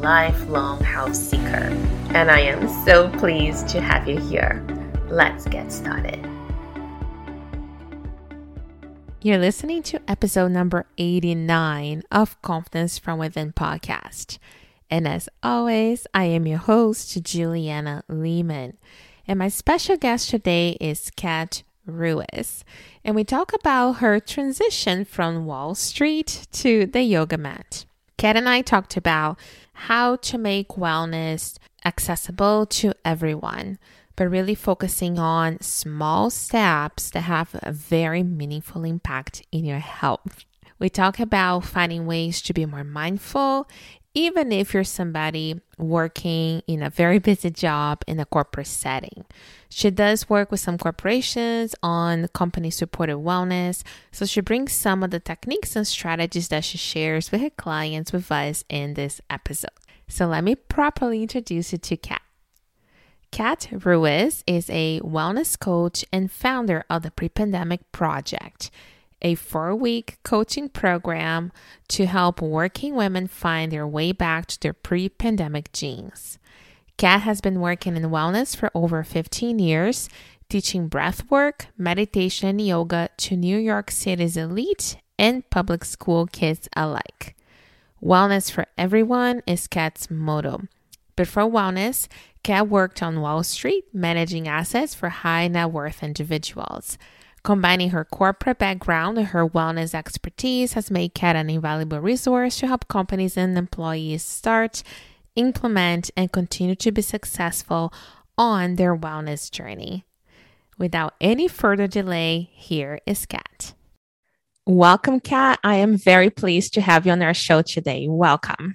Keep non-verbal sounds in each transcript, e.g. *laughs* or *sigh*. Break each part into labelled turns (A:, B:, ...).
A: lifelong house seeker. And I am so pleased to have you here. Let's get started.
B: You're listening to episode number 89 of Confidence from Within podcast. And as always, I am your host, Juliana Lehman. And my special guest today is Kat Ruiz. And we talk about her transition from Wall Street to the yoga mat. Kat and I talked about how to make wellness accessible to everyone, but really focusing on small steps that have a very meaningful impact in your health. We talk about finding ways to be more mindful, even if you're somebody working in a very busy job in a corporate setting. She does work with some corporations on company supported wellness, so she brings some of the techniques and strategies that she shares with her clients with us in this episode. So let me properly introduce you to Kat. Kat Ruiz is a wellness coach and founder of the Pre Pandemic Project, a four week coaching program to help working women find their way back to their pre pandemic jeans. Kat has been working in wellness for over 15 years, teaching breathwork, meditation, and yoga to New York City's elite and public school kids alike. Wellness for everyone is Kat's motto. Before wellness, Kat worked on Wall Street managing assets for high net worth individuals. Combining her corporate background and her wellness expertise has made Kat an invaluable resource to help companies and employees start, implement, and continue to be successful on their wellness journey. Without any further delay, here is Kat. Welcome, Kat. I am very pleased to have you on our show today. Welcome.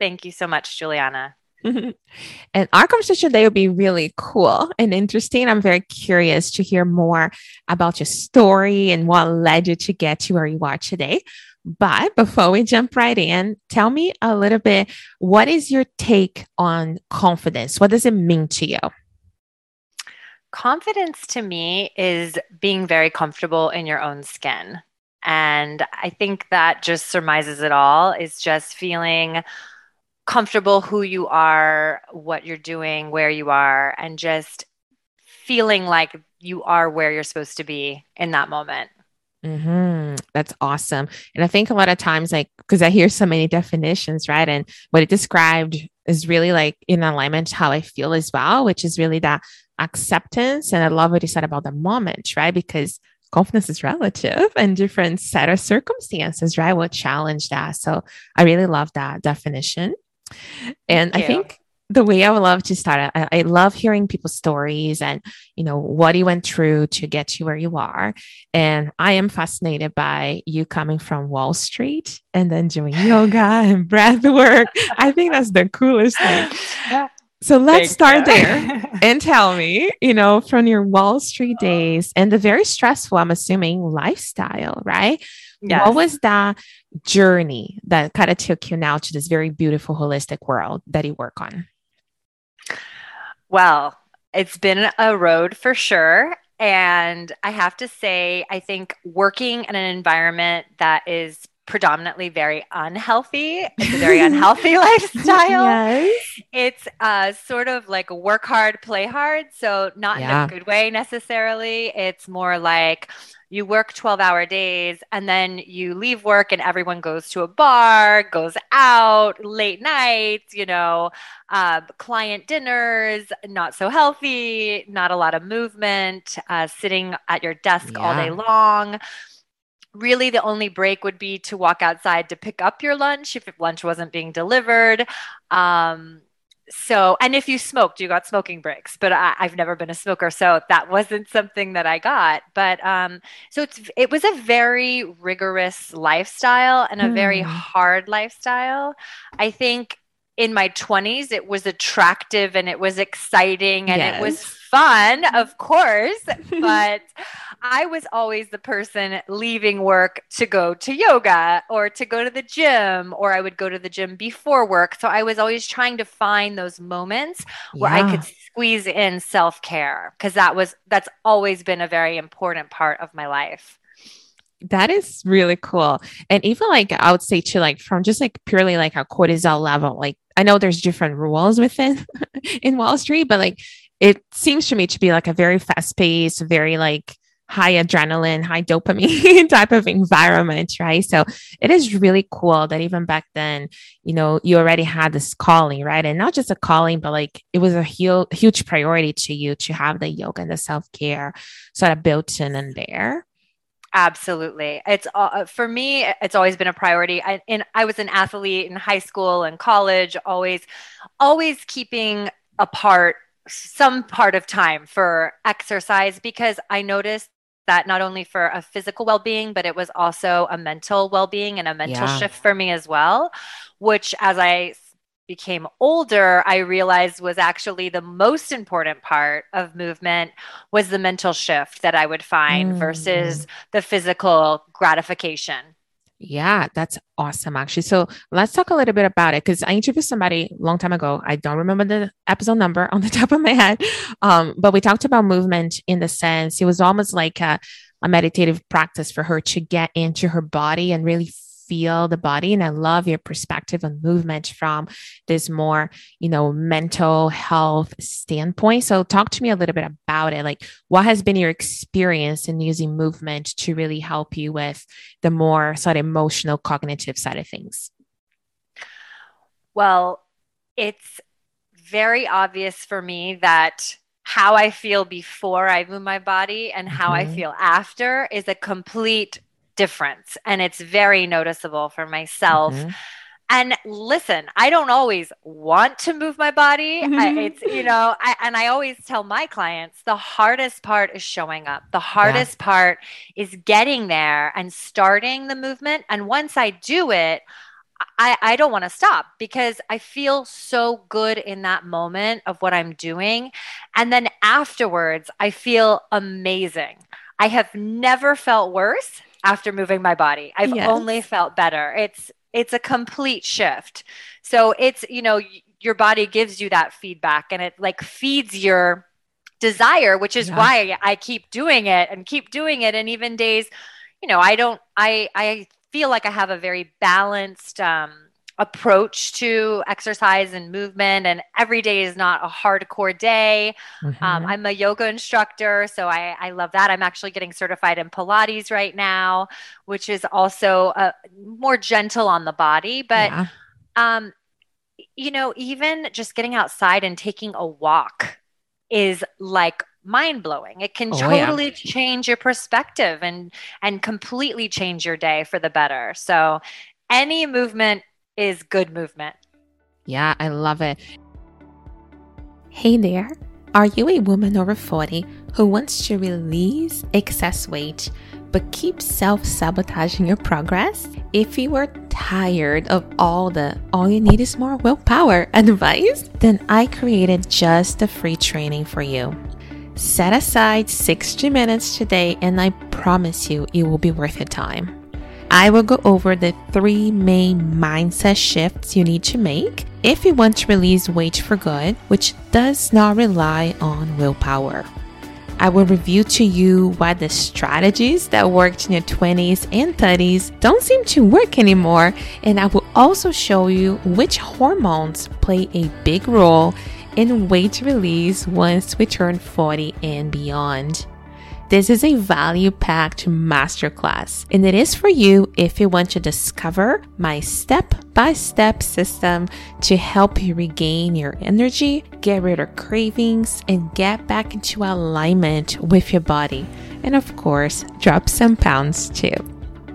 C: Thank you so much, Juliana. *laughs*
B: and our conversation today will be really cool and interesting. I'm very curious to hear more about your story and what led you to get to where you are today. But before we jump right in, tell me a little bit what is your take on confidence? What does it mean to you?
C: Confidence to me is being very comfortable in your own skin. And I think that just surmises it all is just feeling comfortable who you are, what you're doing, where you are, and just feeling like you are where you're supposed to be in that moment.
B: Mm-hmm. That's awesome. And I think a lot of times, like, because I hear so many definitions, right? And what it described is really like in alignment how I feel as well, which is really that acceptance. And I love what you said about the moment, right? Because confidence is relative and different set of circumstances, right? Will challenge that. So I really love that definition. And I think the way I would love to start, I, I, love hearing people's stories and, you know, what you went through to get you where you are. And I am fascinated by you coming from Wall Street and then doing *laughs* yoga and breath work. I think that's the coolest thing. So let's start there *laughs* and tell me, you know, from your Wall Street days and the very stressful, I'm assuming, lifestyle, right? Yes. What was that journey that kind of took you now to this very beautiful holistic world that you work on?
C: Well, it's been a road for sure. And I have to say, I think working in an environment that is predominantly very unhealthy. It's a very unhealthy *laughs* lifestyle. Yes. It's uh, sort of like work hard, play hard. So, not yeah. in a good way necessarily. It's more like you work 12 hour days and then you leave work and everyone goes to a bar, goes out late nights, you know, uh, client dinners, not so healthy, not a lot of movement, uh, sitting at your desk yeah. all day long really the only break would be to walk outside to pick up your lunch if lunch wasn't being delivered um, so and if you smoked you got smoking breaks but I, have never been a smoker so that wasn't something that i got but um, so it's it was a very rigorous lifestyle and a very hmm. hard lifestyle i think in my 20s, it was attractive and it was exciting and yes. it was fun, of course. *laughs* but I was always the person leaving work to go to yoga or to go to the gym, or I would go to the gym before work. So I was always trying to find those moments where yeah. I could squeeze in self care because that was, that's always been a very important part of my life
B: that is really cool. And even like I would say to like from just like purely like a cortisol level, like I know there's different rules within *laughs* in Wall Street, but like it seems to me to be like a very fast paced, very like high adrenaline, high dopamine *laughs* type of environment, right? So it is really cool that even back then, you know, you already had this calling, right? And not just a calling, but like it was a huge, huge priority to you to have the yoga and the self care sort of built in and there.
C: Absolutely. It's uh, for me, it's always been a priority. I, and I was an athlete in high school and college, always, always keeping apart some part of time for exercise because I noticed that not only for a physical well-being but it was also a mental well-being and a mental yeah. shift for me as well which as i became older, I realized was actually the most important part of movement was the mental shift that I would find mm. versus the physical gratification.
B: Yeah, that's awesome, actually. So let's talk a little bit about it because I interviewed somebody a long time ago. I don't remember the episode number *laughs* on the top of my head, um, but we talked about movement in the sense it was almost like a, a meditative practice for her to get into her body and really feel the body. And I love your perspective on movement from this more, you know, mental health standpoint. So talk to me a little bit about it. Like what has been your experience in using movement to really help you with the more sort of emotional cognitive side of things?
C: Well, it's very obvious for me that how I feel before I move my body and how mm-hmm. I feel after is a complete difference and it's very noticeable for myself. Mm-hmm. And listen, I don't always want to move my body. I, mm-hmm. it's, you know, I, and I always tell my clients the hardest part is showing up. The hardest yeah. part is getting there and starting the movement. And once I do it, I, I don't want to stop because I feel so good in that moment of what I'm doing. And then afterwards, I feel amazing. I have never felt worse after moving my body. I've yes. only felt better. It's it's a complete shift. So it's, you know, your body gives you that feedback and it like feeds your desire, which is yeah. why I keep doing it and keep doing it and even days, you know, I don't I I feel like I have a very balanced um approach to exercise and movement and every day is not a hardcore day um, mm-hmm. um, i'm a yoga instructor so I, I love that i'm actually getting certified in pilates right now which is also uh, more gentle on the body but yeah. um, you know even just getting outside and taking a walk is like mind blowing. It can oh, totally yeah. change your perspective and and completely change your day for the better. So any movement is good movement.
B: Yeah, I love it. Hey there. Are you a woman over 40 who wants to release excess weight but keep self sabotaging your progress? If you are tired of all the all you need is more willpower *laughs* advice, then I created just a free training for you. Set aside 60 minutes today, and I promise you it will be worth your time. I will go over the three main mindset shifts you need to make if you want to release weight for good, which does not rely on willpower. I will review to you why the strategies that worked in your 20s and 30s don't seem to work anymore, and I will also show you which hormones play a big role in weight release once we turn 40 and beyond. This is a value packed masterclass, and it is for you if you want to discover my step by step system to help you regain your energy, get rid of cravings, and get back into alignment with your body. And of course, drop some pounds too.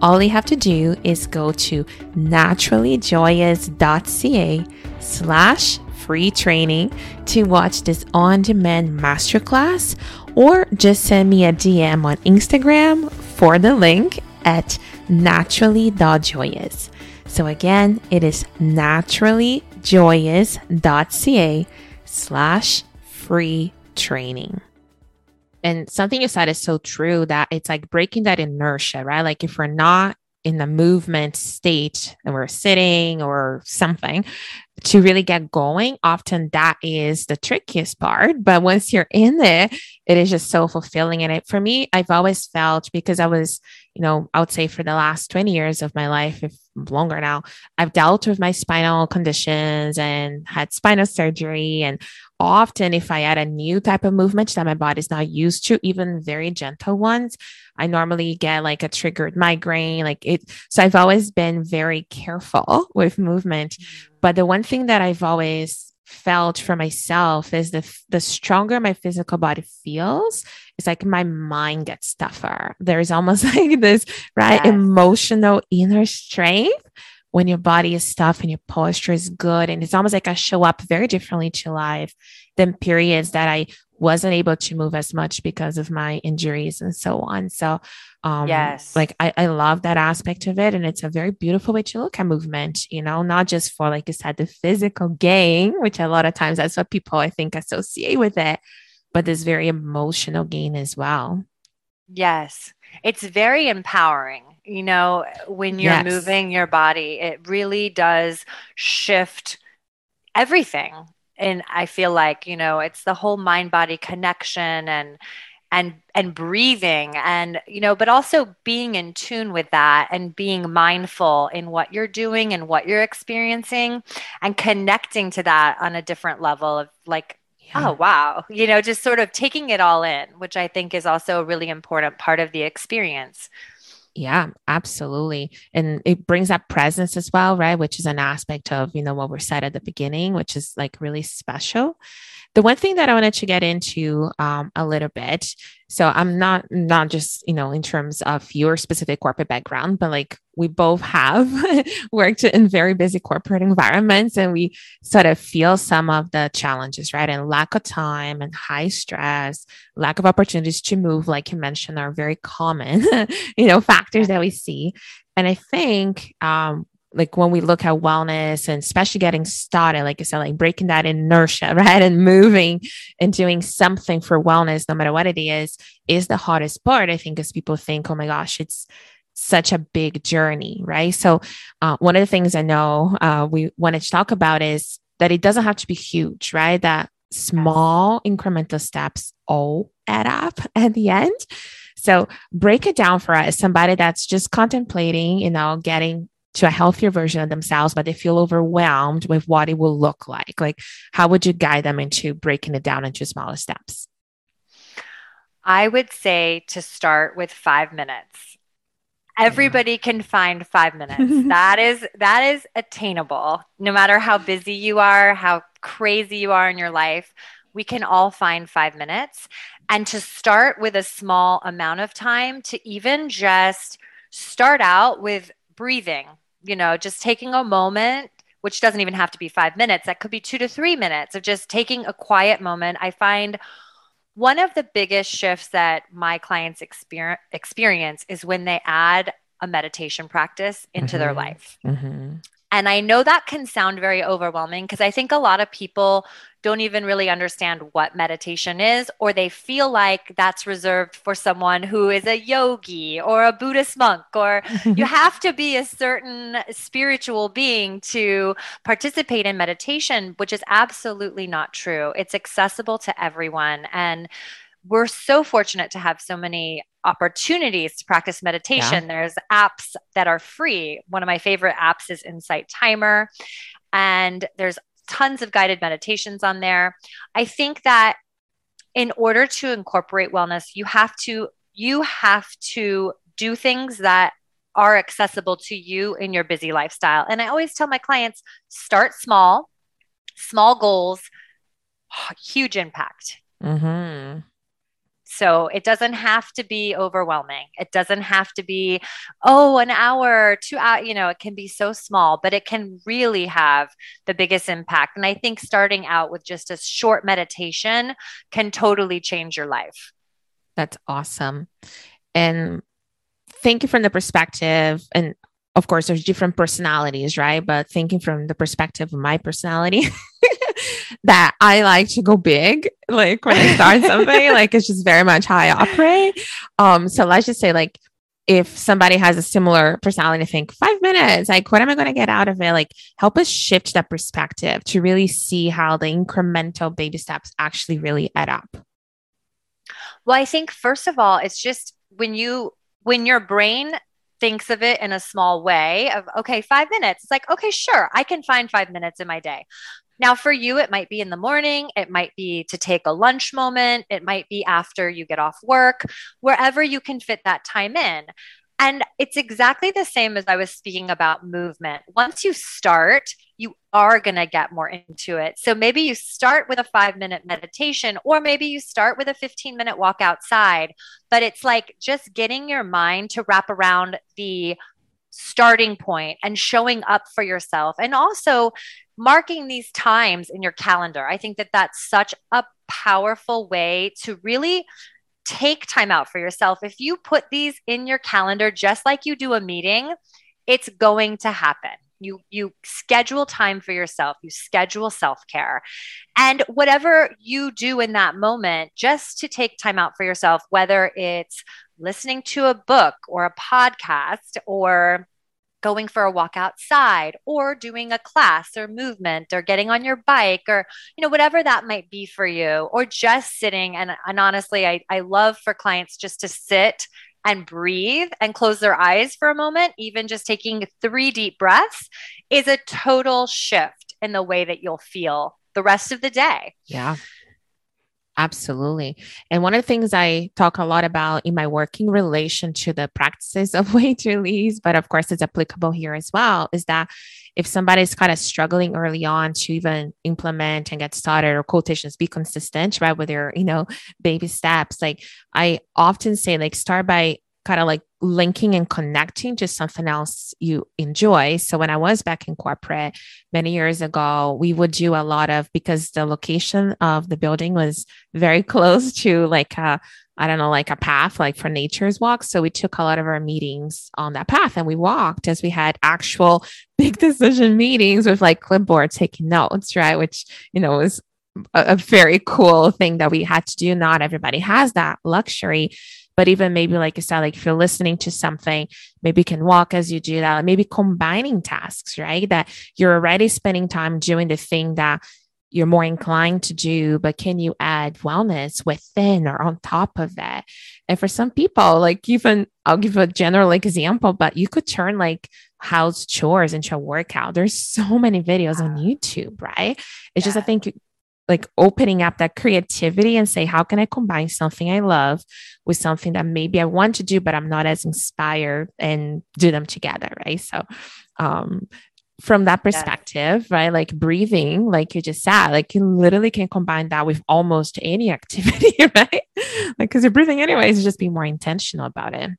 B: All you have to do is go to naturallyjoyous.ca slash free training to watch this on demand masterclass or just send me a DM on Instagram for the link at naturally.joyous. So again, it is naturallyjoyous.ca slash free training. And something you said is so true that it's like breaking that inertia, right? Like if we're not in the movement state and we're sitting or something to really get going, often that is the trickiest part. But once you're in there, it is just so fulfilling. And it for me, I've always felt because I was, you know, I would say for the last 20 years of my life, if longer now, I've dealt with my spinal conditions and had spinal surgery. And often if I add a new type of movement that my body's not used to, even very gentle ones, I normally get like a triggered migraine, like it. So I've always been very careful *laughs* with movement. Mm. But the one thing that I've always felt for myself is the the stronger my physical body feels, it's like my mind gets tougher. There's almost *laughs* like this right yes. emotional inner strength when your body is tough and your posture is good. And it's almost like I show up very differently to life than periods that I wasn't able to move as much because of my injuries and so on. So, um, yes, like I, I love that aspect of it. And it's a very beautiful way to look at movement, you know, not just for, like you said, the physical gain, which a lot of times that's what people I think associate with it, but this very emotional gain as well.
C: Yes. It's very empowering. You know, when you're yes. moving your body, it really does shift everything and i feel like you know it's the whole mind body connection and and and breathing and you know but also being in tune with that and being mindful in what you're doing and what you're experiencing and connecting to that on a different level of like yeah. oh wow you know just sort of taking it all in which i think is also a really important part of the experience
B: yeah, absolutely. And it brings that presence as well, right? Which is an aspect of, you know, what we're said at the beginning, which is like really special. The one thing that I wanted to get into um, a little bit, so I'm not not just you know in terms of your specific corporate background, but like we both have *laughs* worked in very busy corporate environments, and we sort of feel some of the challenges, right? And lack of time and high stress, lack of opportunities to move, like you mentioned, are very common, *laughs* you know, factors that we see. And I think um, like when we look at wellness and especially getting started, like I said, like breaking that inertia, *laughs* right? And moving and doing something for wellness, no matter what it is, is the hardest part. I think, as people think, oh my gosh, it's such a big journey, right? So, uh, one of the things I know uh, we wanted to talk about is that it doesn't have to be huge, right? That small incremental steps all add up *laughs* at the end. So break it down for us, somebody that's just contemplating, you know, getting to a healthier version of themselves, but they feel overwhelmed with what it will look like. Like, how would you guide them into breaking it down into smaller steps?
C: I would say to start with five minutes. Everybody can find five minutes. *laughs* that is that is attainable. No matter how busy you are, how crazy you are in your life, we can all find five minutes. And to start with a small amount of time, to even just start out with breathing you know, just taking a moment, which doesn't even have to be five minutes, that could be two to three minutes of just taking a quiet moment. I find one of the biggest shifts that my clients experience, experience is when they add a meditation practice into mm-hmm. their life. Mm-hmm. And I know that can sound very overwhelming because I think a lot of people don't even really understand what meditation is, or they feel like that's reserved for someone who is a yogi or a Buddhist monk, or *laughs* you have to be a certain spiritual being to participate in meditation, which is absolutely not true. It's accessible to everyone. And we're so fortunate to have so many opportunities to practice meditation. Yeah. There's apps that are free. One of my favorite apps is Insight Timer, and there's tons of guided meditations on there. I think that in order to incorporate wellness, you have to you have to do things that are accessible to you in your busy lifestyle. And I always tell my clients start small, small goals, huge impact. Mm-hmm. So it doesn't have to be overwhelming. It doesn't have to be, oh, an hour, two hours, you know, it can be so small, but it can really have the biggest impact. And I think starting out with just a short meditation can totally change your life.
B: That's awesome. And thank you from the perspective and of course, there's different personalities, right? But thinking from the perspective of my personality, *laughs* *laughs* that I like to go big. Like when I start *laughs* something, like it's just very much how I operate. Um, so let's just say, like, if somebody has a similar personality, think five minutes, like, what am I going to get out of it? Like, help us shift that perspective to really see how the incremental baby steps actually really add up.
C: Well, I think, first of all, it's just when you, when your brain thinks of it in a small way of okay 5 minutes it's like okay sure I can find 5 minutes in my day now, for you, it might be in the morning, it might be to take a lunch moment, it might be after you get off work, wherever you can fit that time in. And it's exactly the same as I was speaking about movement. Once you start, you are going to get more into it. So maybe you start with a five minute meditation, or maybe you start with a 15 minute walk outside. But it's like just getting your mind to wrap around the starting point and showing up for yourself. And also marking these times in your calendar. I think that that's such a powerful way to really take time out for yourself. If you put these in your calendar just like you do a meeting, it's going to happen. You you schedule time for yourself, you schedule self-care. And whatever you do in that moment, just to take time out for yourself, whether it's listening to a book or a podcast or going for a walk outside or doing a class or movement or getting on your bike or you know whatever that might be for you or just sitting. And, and honestly I, I love for clients just to sit and breathe and close their eyes for a moment. Even just taking three deep breaths is a total shift in the way that you'll feel the rest of the day.
B: Yeah Absolutely. And one of the things I talk a lot about in my working relation to the practices of *laughs* weight release, but of course it's applicable here as well, is that if somebody's kind of struggling early on to even implement and get started or quotations be consistent, right, with your, you know, baby steps, like I often say, like start by kind of like linking and connecting to something else you enjoy. So when I was back in corporate many years ago, we would do a lot of because the location of the building was very *laughs* close to like a I don't know, like a path, like for nature's walk. So we took a lot of our meetings on that path and we walked as we had actual *laughs* big decision meetings with like clipboard taking notes, right? Which, you know, was a, a very cool thing that we had to do. Not everybody has that luxury. But even maybe like you said, like if you're listening to something, maybe you can walk as you do that, maybe combining tasks, right? That you're already spending time doing the thing that you're more inclined to do, but can you add wellness within or on top of that? And for some people, like even I'll give a general example, but you could turn like house chores into a workout. There's so many videos on ah. YouTube, right? It's yeah. just I think like opening up that creativity and say, how can I combine something I love with something that maybe I want to do, but I'm not as inspired and do them together. Right. So, um, from that perspective, yeah. right? Like breathing, like you just said, like you literally can combine that with almost any *laughs* activity, right? like, because you're breathing anyways, just be more intentional about it.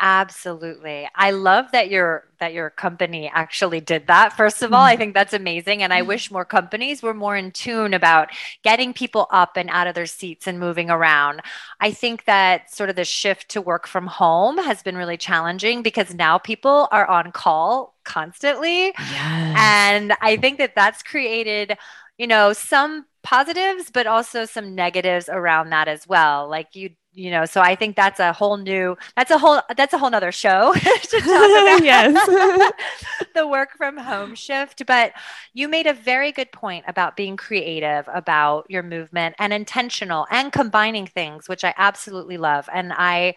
C: Absolutely. I love that your that your company actually did that. First of all, I mm-hmm. think that's amazing and I mm-hmm. wish more companies were more in tune about getting people up and out of their seats and moving around. I think that sort of the shift to work from home has been really challenging because now people are on call constantly. Yes. And I think that that's created, you know, some positives but also some negatives around that as well. Like you you know so i think that's a whole new that's a whole that's a whole nother show *laughs* to talk *laughs* about. Yes. *laughs* The work from home shift but you made a very good point about being creative about your movement and intentional and combining things which i absolutely love. And i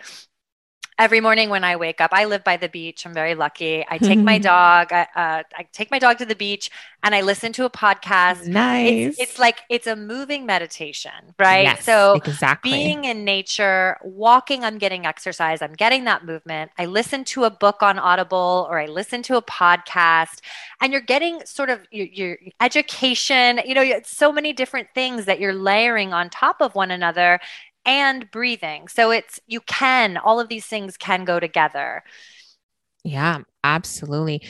C: every morning when I wake up, I live by the beach. I'm very lucky. I take my *laughs* dog. Uh, uh, I take my dog to the beach and I listen to a podcast.
B: Nice.
C: It's, it's like it's a moving meditation, right?
B: Yes,
C: so
B: exactly.
C: being in nature, walking, I'm getting exercise. I'm getting that movement. I listen to a book on Audible or I listen to a podcast, and you're getting sort of your, your education. You know, it's so many different things that you're layering on top of one another and breathing. So it's, you can, all of these things can go together.
B: Yeah, absolutely.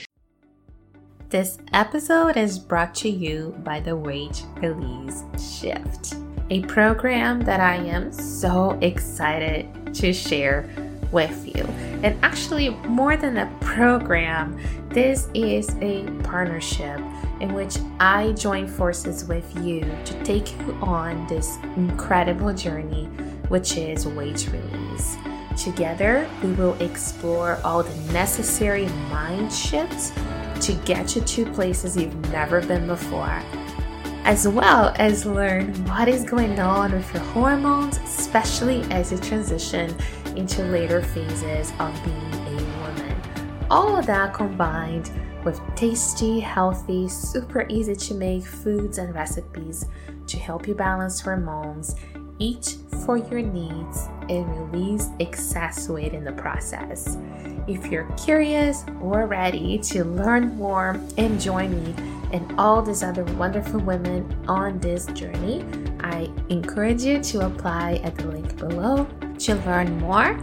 A: This episode is brought to you by the Weight Release Shift, a program that I am so excited to share
B: with you. And actually, more than a program, this is a partnership in which I join forces with you to take you on this incredible journey, which is weight release. Together, we will explore all the necessary mind shifts to get you to places you've never been before, as well as learn what is going on with your hormones, especially as you transition into later phases of being a woman. All of that combined with tasty, healthy, super easy to make foods and recipes to help you balance hormones, eat for your needs, and release excess weight in the process. If you're curious or ready to learn more and join me and all these other wonderful women on this journey, I encourage you to apply at the link below to learn more,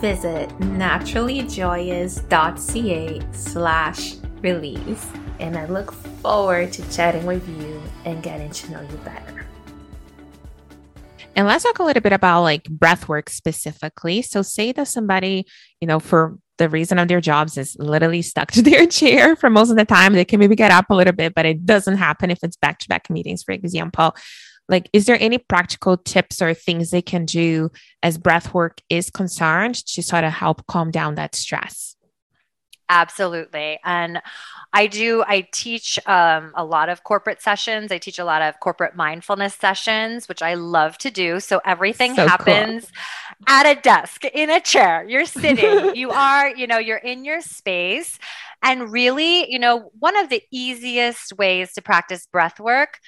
B: visit naturallyjoyous.ca slash release. And I look forward to chatting with you and getting to know you better.
A: And let's talk a little bit about like breath work specifically. So, say that somebody, you know, for the reason of their jobs is literally stuck to *laughs* their chair for most of the time. They can maybe get up a little bit, but it doesn't happen if it's back to back meetings, for example like is there any practical tips or things they can do as breath work is concerned to sort of help calm down that stress
C: absolutely. And i do i teach um, a lot of corporate sessions. I teach a lot of corporate mindfulness sessions which i love to do. So everything so happens cool. at a desk in a chair. You're sitting *laughs* you are you know you're in your space. And really you know one of the easiest ways to practice breath work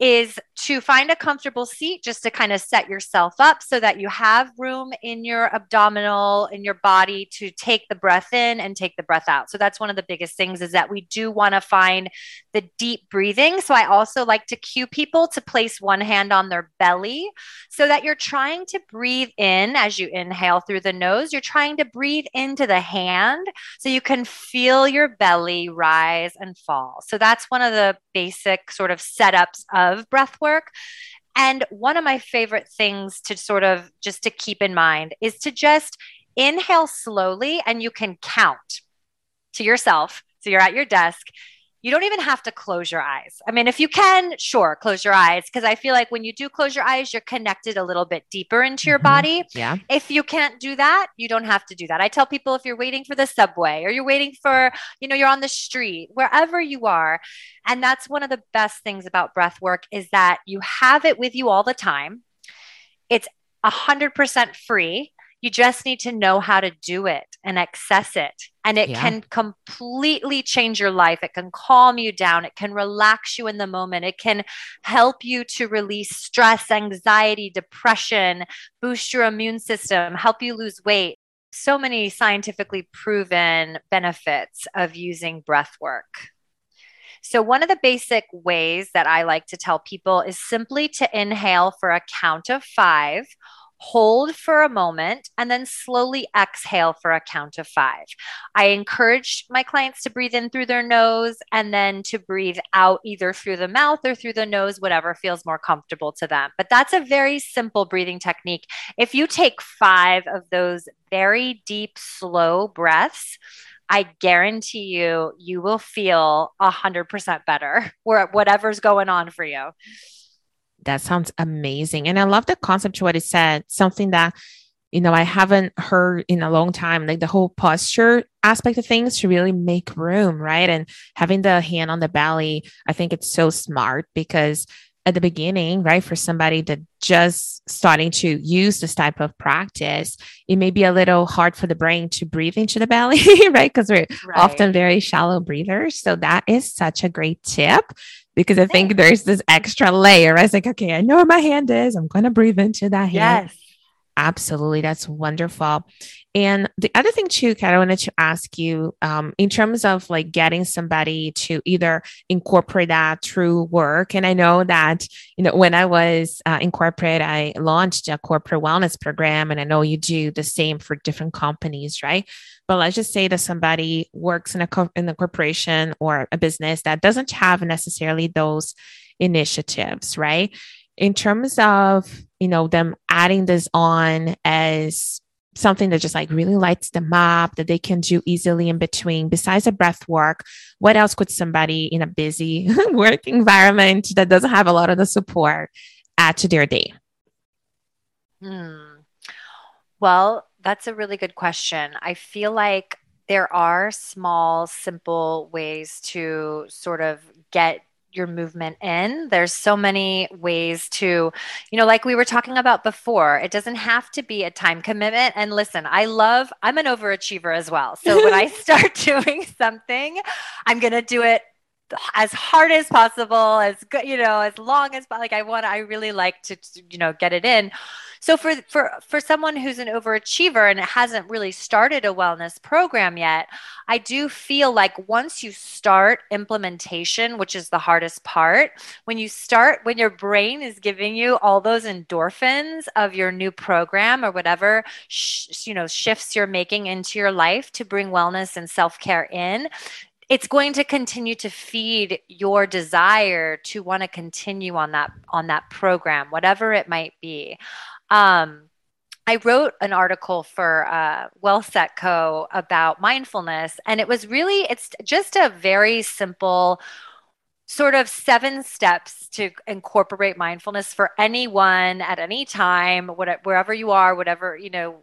C: is to find a comfortable seat just to kind of set yourself up so that you have room in your abdominal in your body to take the breath in and take the breath out. So that's one of the biggest things is that we do want to find the deep breathing. So i also like to cue people to place one hand on their belly so that you're trying to breathe in as you inhale through the nose. You're trying to breathe into the hand so you can feel your belly rise and fall. So that's one of the basic sort of setups of breath work. And one of my favorite things to sort of just to keep in mind is to just inhale slowly and you can count to yourself. So you're at your desk you don't even have to close your eyes. I mean, if you can, sure, close your eyes. Because I feel like when you do close your eyes, you're connected a little bit deeper into your mm-hmm. body.
A: Yeah.
C: If you can't do that, you don't have to do that. I tell people if you're waiting for the subway or you're waiting for, you know, you're on the street, wherever you are. And that's one of the best things about breath work is that you have it with you all the time. It's 100% free. You just need to know how to do it and access it. And it yeah. can completely change your life. It can calm you down. It can relax you in the moment. It can help you to release stress, anxiety, depression, boost your immune system, help you lose weight. So many scientifically proven benefits of using breath work. So, one of the basic ways that I like to tell people is simply to inhale for a count of five hold for a moment, and then slowly exhale for a count of five. I encourage my clients to breathe in through their nose and then to breathe out either through the mouth or through the nose, whatever feels more comfortable to them. But that's a very simple breathing technique. If you take five of those very deep, slow breaths, I guarantee you, you will feel a hundred percent better *laughs* where whatever's going on for you.
A: That sounds amazing. And I love the concept to what it said, something that, you know, I haven't heard in a long time, like the whole posture aspect of things to really make room, right? And having the hand on the belly, I think it's so smart because at the beginning, right, for somebody that just starting to use this type of practice, it may be a little hard for the brain to breathe into the belly, *laughs* right? Because we're right. often very shallow breathers. So that is such a great tip because I think there's this extra layer. I was like, okay, I know where my hand is. I'm going to breathe into that hand. Yes. Absolutely. That's wonderful. And the other thing too, Kat, I wanted to ask you, um, in terms of like getting somebody to either incorporate that through work. And I know that, you know, when I was uh, in corporate, I launched a corporate wellness program and I know you do the same for different companies, right? But let's just say that somebody works in a, co- in a corporation or a business that doesn't have necessarily those initiatives, right? In terms of, you know, them adding this on as
B: something that just like really lights them up that they can do easily in between besides a breath work what else could somebody in a busy *laughs* work environment that doesn't have a lot of the support add to their day
C: hmm. well that's a really good question i feel like there are small simple ways to sort of get your movement in. There's so many ways to, you know, like we were talking about before, it doesn't have to be a time commitment. And listen, I love, I'm an overachiever as well. So when I *laughs* start *laughs* doing something, I'm going to do it as hard as possible, as good, you know, as long as like I want, I really like to, you know, get it in. So for for for someone who's an overachiever and it hasn't really started a wellness program yet, I do feel like once you start implementation, which is the hardest part, when you start when your brain is giving you all those endorphins of your new program or whatever, sh- you know, shifts you're making into your life to bring wellness and self-care in, it's going to continue to feed your desire to want to continue on that on that program whatever it might be. Um, I wrote an article for uh, WellSet Co about mindfulness, and it was really it's just a very simple sort of seven steps to incorporate mindfulness for anyone at any time, whatever, wherever you are, whatever you know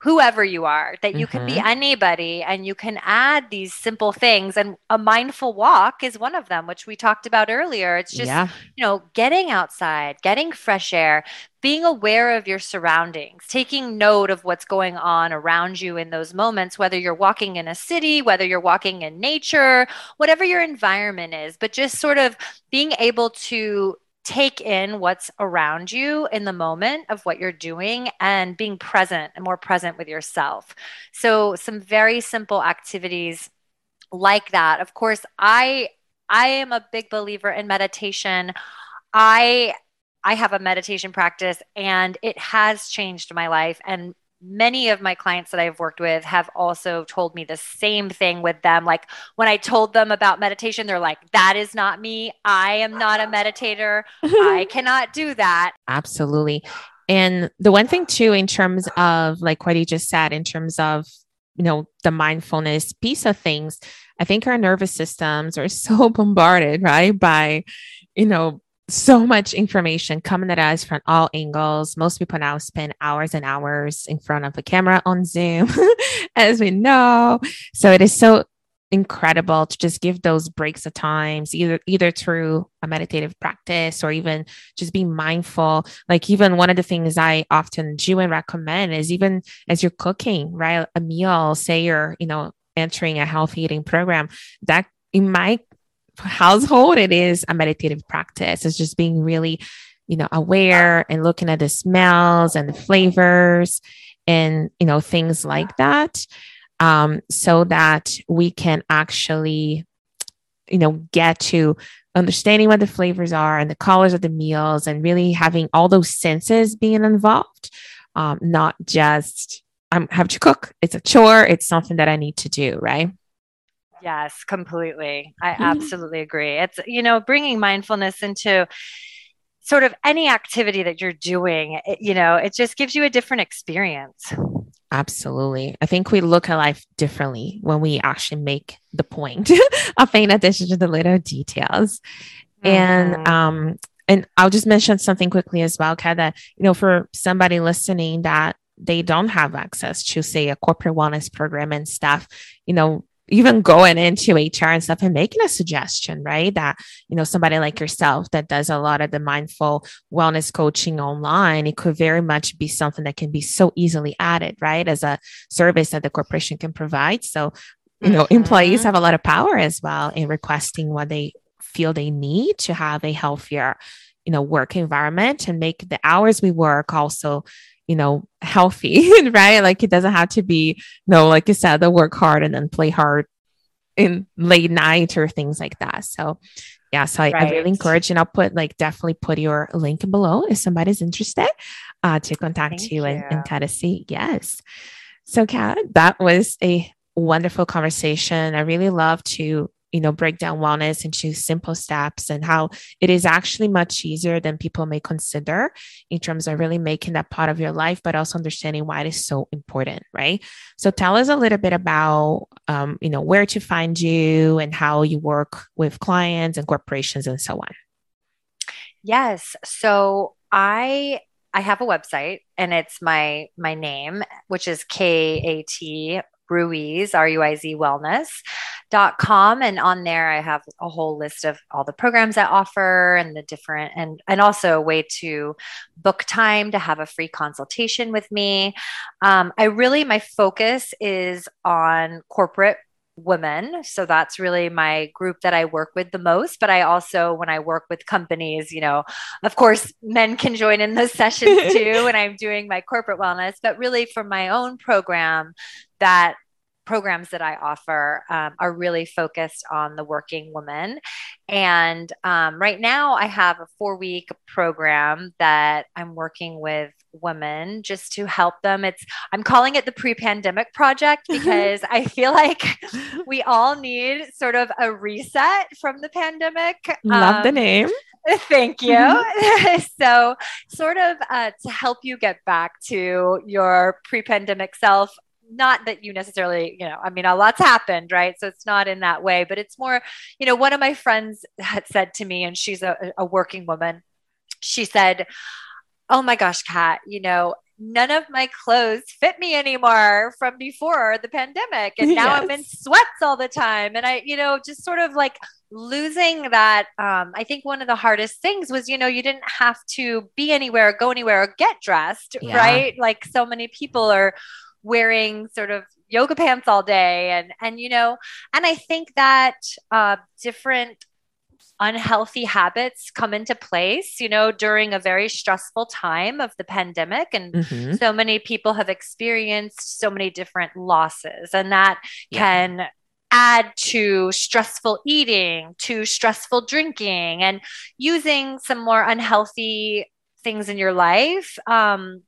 C: whoever you are, that you mm-hmm. can be mm-hmm. anybody and you can add these simple things. And a mindful walk is one of them, which we talked about earlier. It's just, yeah. you know, getting outside, getting fresh air, being aware of your surroundings, taking note of what's going on around you in those moments, whether you're walking in a city, whether you're walking in nature, whatever your environment is, but just sort of being able to take in what's around you in the moment of what you're doing and being present and more present with yourself. So some very simple activities like that. Of course, I I am a big believer in meditation. I I have a meditation practice and it has changed my life and many of my clients that I've worked with have also told me the same thing with them. Like when I told them about meditation, they're like, that is not me. I am not a meditator. *laughs* I cannot do that.
B: Absolutely. And the one thing, too, in terms of like what you just said, in terms of, you know, the mindfulness piece of things, I think our nervous systems are *laughs* so bombarded, right, by, you know, so much information coming at us from all angles. Most people now spend hours and hours in front of a camera on Zoom, *laughs* as we know. So it is so incredible to just give those breaks of times either either through a meditative practice or even just being mindful like even one of the things i often do and recommend is even as you're cooking right a meal say you're you know entering a healthy eating program that in my household, it is a meditative practice. It's just being really, you know, aware and looking at the smells and the flavors and, you know, things like that. Um, so that we can actually, you know, get to understanding what the flavors are and the colors of the meals and really having all those senses being involved. Um, not just I have to cook. It's a chore. It's something that I need to do, right?
C: Yes, completely. I mm-hmm. absolutely agree. It's, you know, bringing mindfulness into sort of any activity that you're doing, it, you know, it just gives you a different experience.
B: Absolutely. I think we look at life differently when we actually make the point *laughs* of paying attention to the little details. Mm-hmm. And um and I'll just mention something quickly as well, Kat, that you know, for somebody listening that they don't have access to say a corporate wellness program and stuff, you know, even going into HR and stuff and making a suggestion, right? That, you know, somebody like yourself that does a lot of the mindful wellness coaching online, it could very much be something that can be so easily added, right? As a service that the corporation can provide. So, you know, mm-hmm. employees have a lot of power as well in requesting what they feel they need to have a healthier, you know, work environment and make the hours we work also you know, healthy, *laughs* right? Like it doesn't have to be, you no, know, like you said, the work hard and then play hard in late night or things like that. So yeah, so I, right. I, really encourage and I'll put like definitely put your link below if somebody's interested uh, to contact you, you, And, and kind of see. Yes. So Kat, that was a wonderful conversation. I really love to you know, break down wellness into simple steps and how it is actually much easier than people may consider in terms of really making that part of your life, but also understanding why it is so important, right? So tell us a little bit about, um, you know, where to find you and how you work with clients and corporations and so on.
C: Yes. So I I have a website and it's my my name, which is K A T Ruiz, R U I Z Wellness dot com. And on there i have a whole list of all the programs i offer and the different and and also a way to book time to have a free consultation with me. Um, i really my focus is on corporate women. So that's really my group that I work with the most. But I also, when I work with companies, you know, of course, men can join in those *laughs* sessions too when I'm doing my corporate wellness. But really, for my own program, that programs that I offer um, are really focused on the working woman. And um, right now, I have a four week program that I'm working with women just to help them. It's I'm calling it the pre-pandemic project *laughs* because I feel like we all need sort of a reset from the pandemic.
B: Love um, the name. *laughs*
C: Thank you. *laughs* so, sort of uh, to help you get back to your pre pandemic self, not that you necessarily, you know, I mean, a lot's happened, right? So it's not in that way, but it's more, you know, one of my friends had said to me, and she's a, a working woman, she said, Oh my gosh, Kat, you know, none of my clothes fit me anymore from before the pandemic. And now yes. I'm in sweats all the time. And I, you know, just sort of like losing that. Um, I think one of the hardest things was, you know, you didn't have to be anywhere, go anywhere, or get dressed, yeah. right? Like so many people are wearing sort of yoga pants all day and and you know and i think that uh, different unhealthy habits come into place you know during a very stressful time of the pandemic and mm-hmm. so many people have experienced so many different losses and that yeah. can add to stressful eating to stressful drinking and using some more unhealthy things in your life um,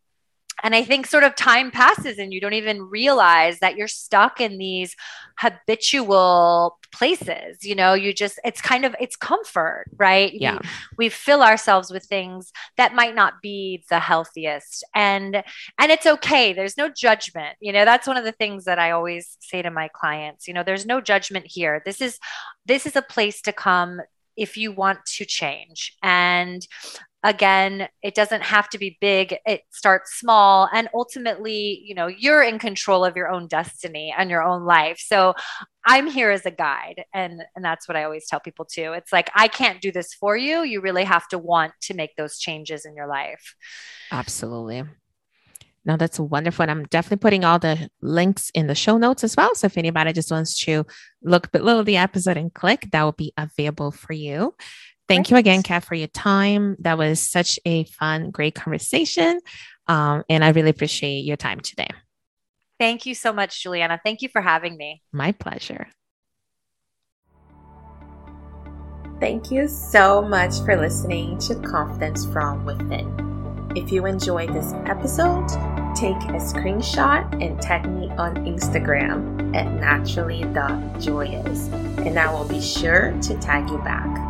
C: and I think sort of time passes and you don't even realize that you're stuck in these habitual places. You know, you just, it's kind of, it's comfort, right?
B: Yeah.
C: We, we fill ourselves with things that might not be the healthiest. And, and it's okay. There's no judgment. You know, that's one of the things that I always say to my clients, you know, there's no judgment here. This is, this is a place to come if you want to change. And again it doesn't have to be big it starts small and ultimately you know you're in control of your own destiny and your own life so i'm here as a guide and and that's what i always tell people too it's like i can't do this for you you really have to want to make those changes in your life
B: absolutely now that's wonderful. And I'm definitely putting all the links in the show notes as well. So if anybody just wants to look below the episode and click, that will be available for you. Thank you again, Kat, for your time. That was such a fun, great conversation. Um, and I really appreciate your time today.
C: Thank you so much, Juliana. Thank you for having me.
B: My pleasure.
A: Thank you so much for listening to Confidence from Within. If you enjoyed this episode, take a screenshot and tag me on Instagram at naturally.joyous, and I will be sure to tag you back.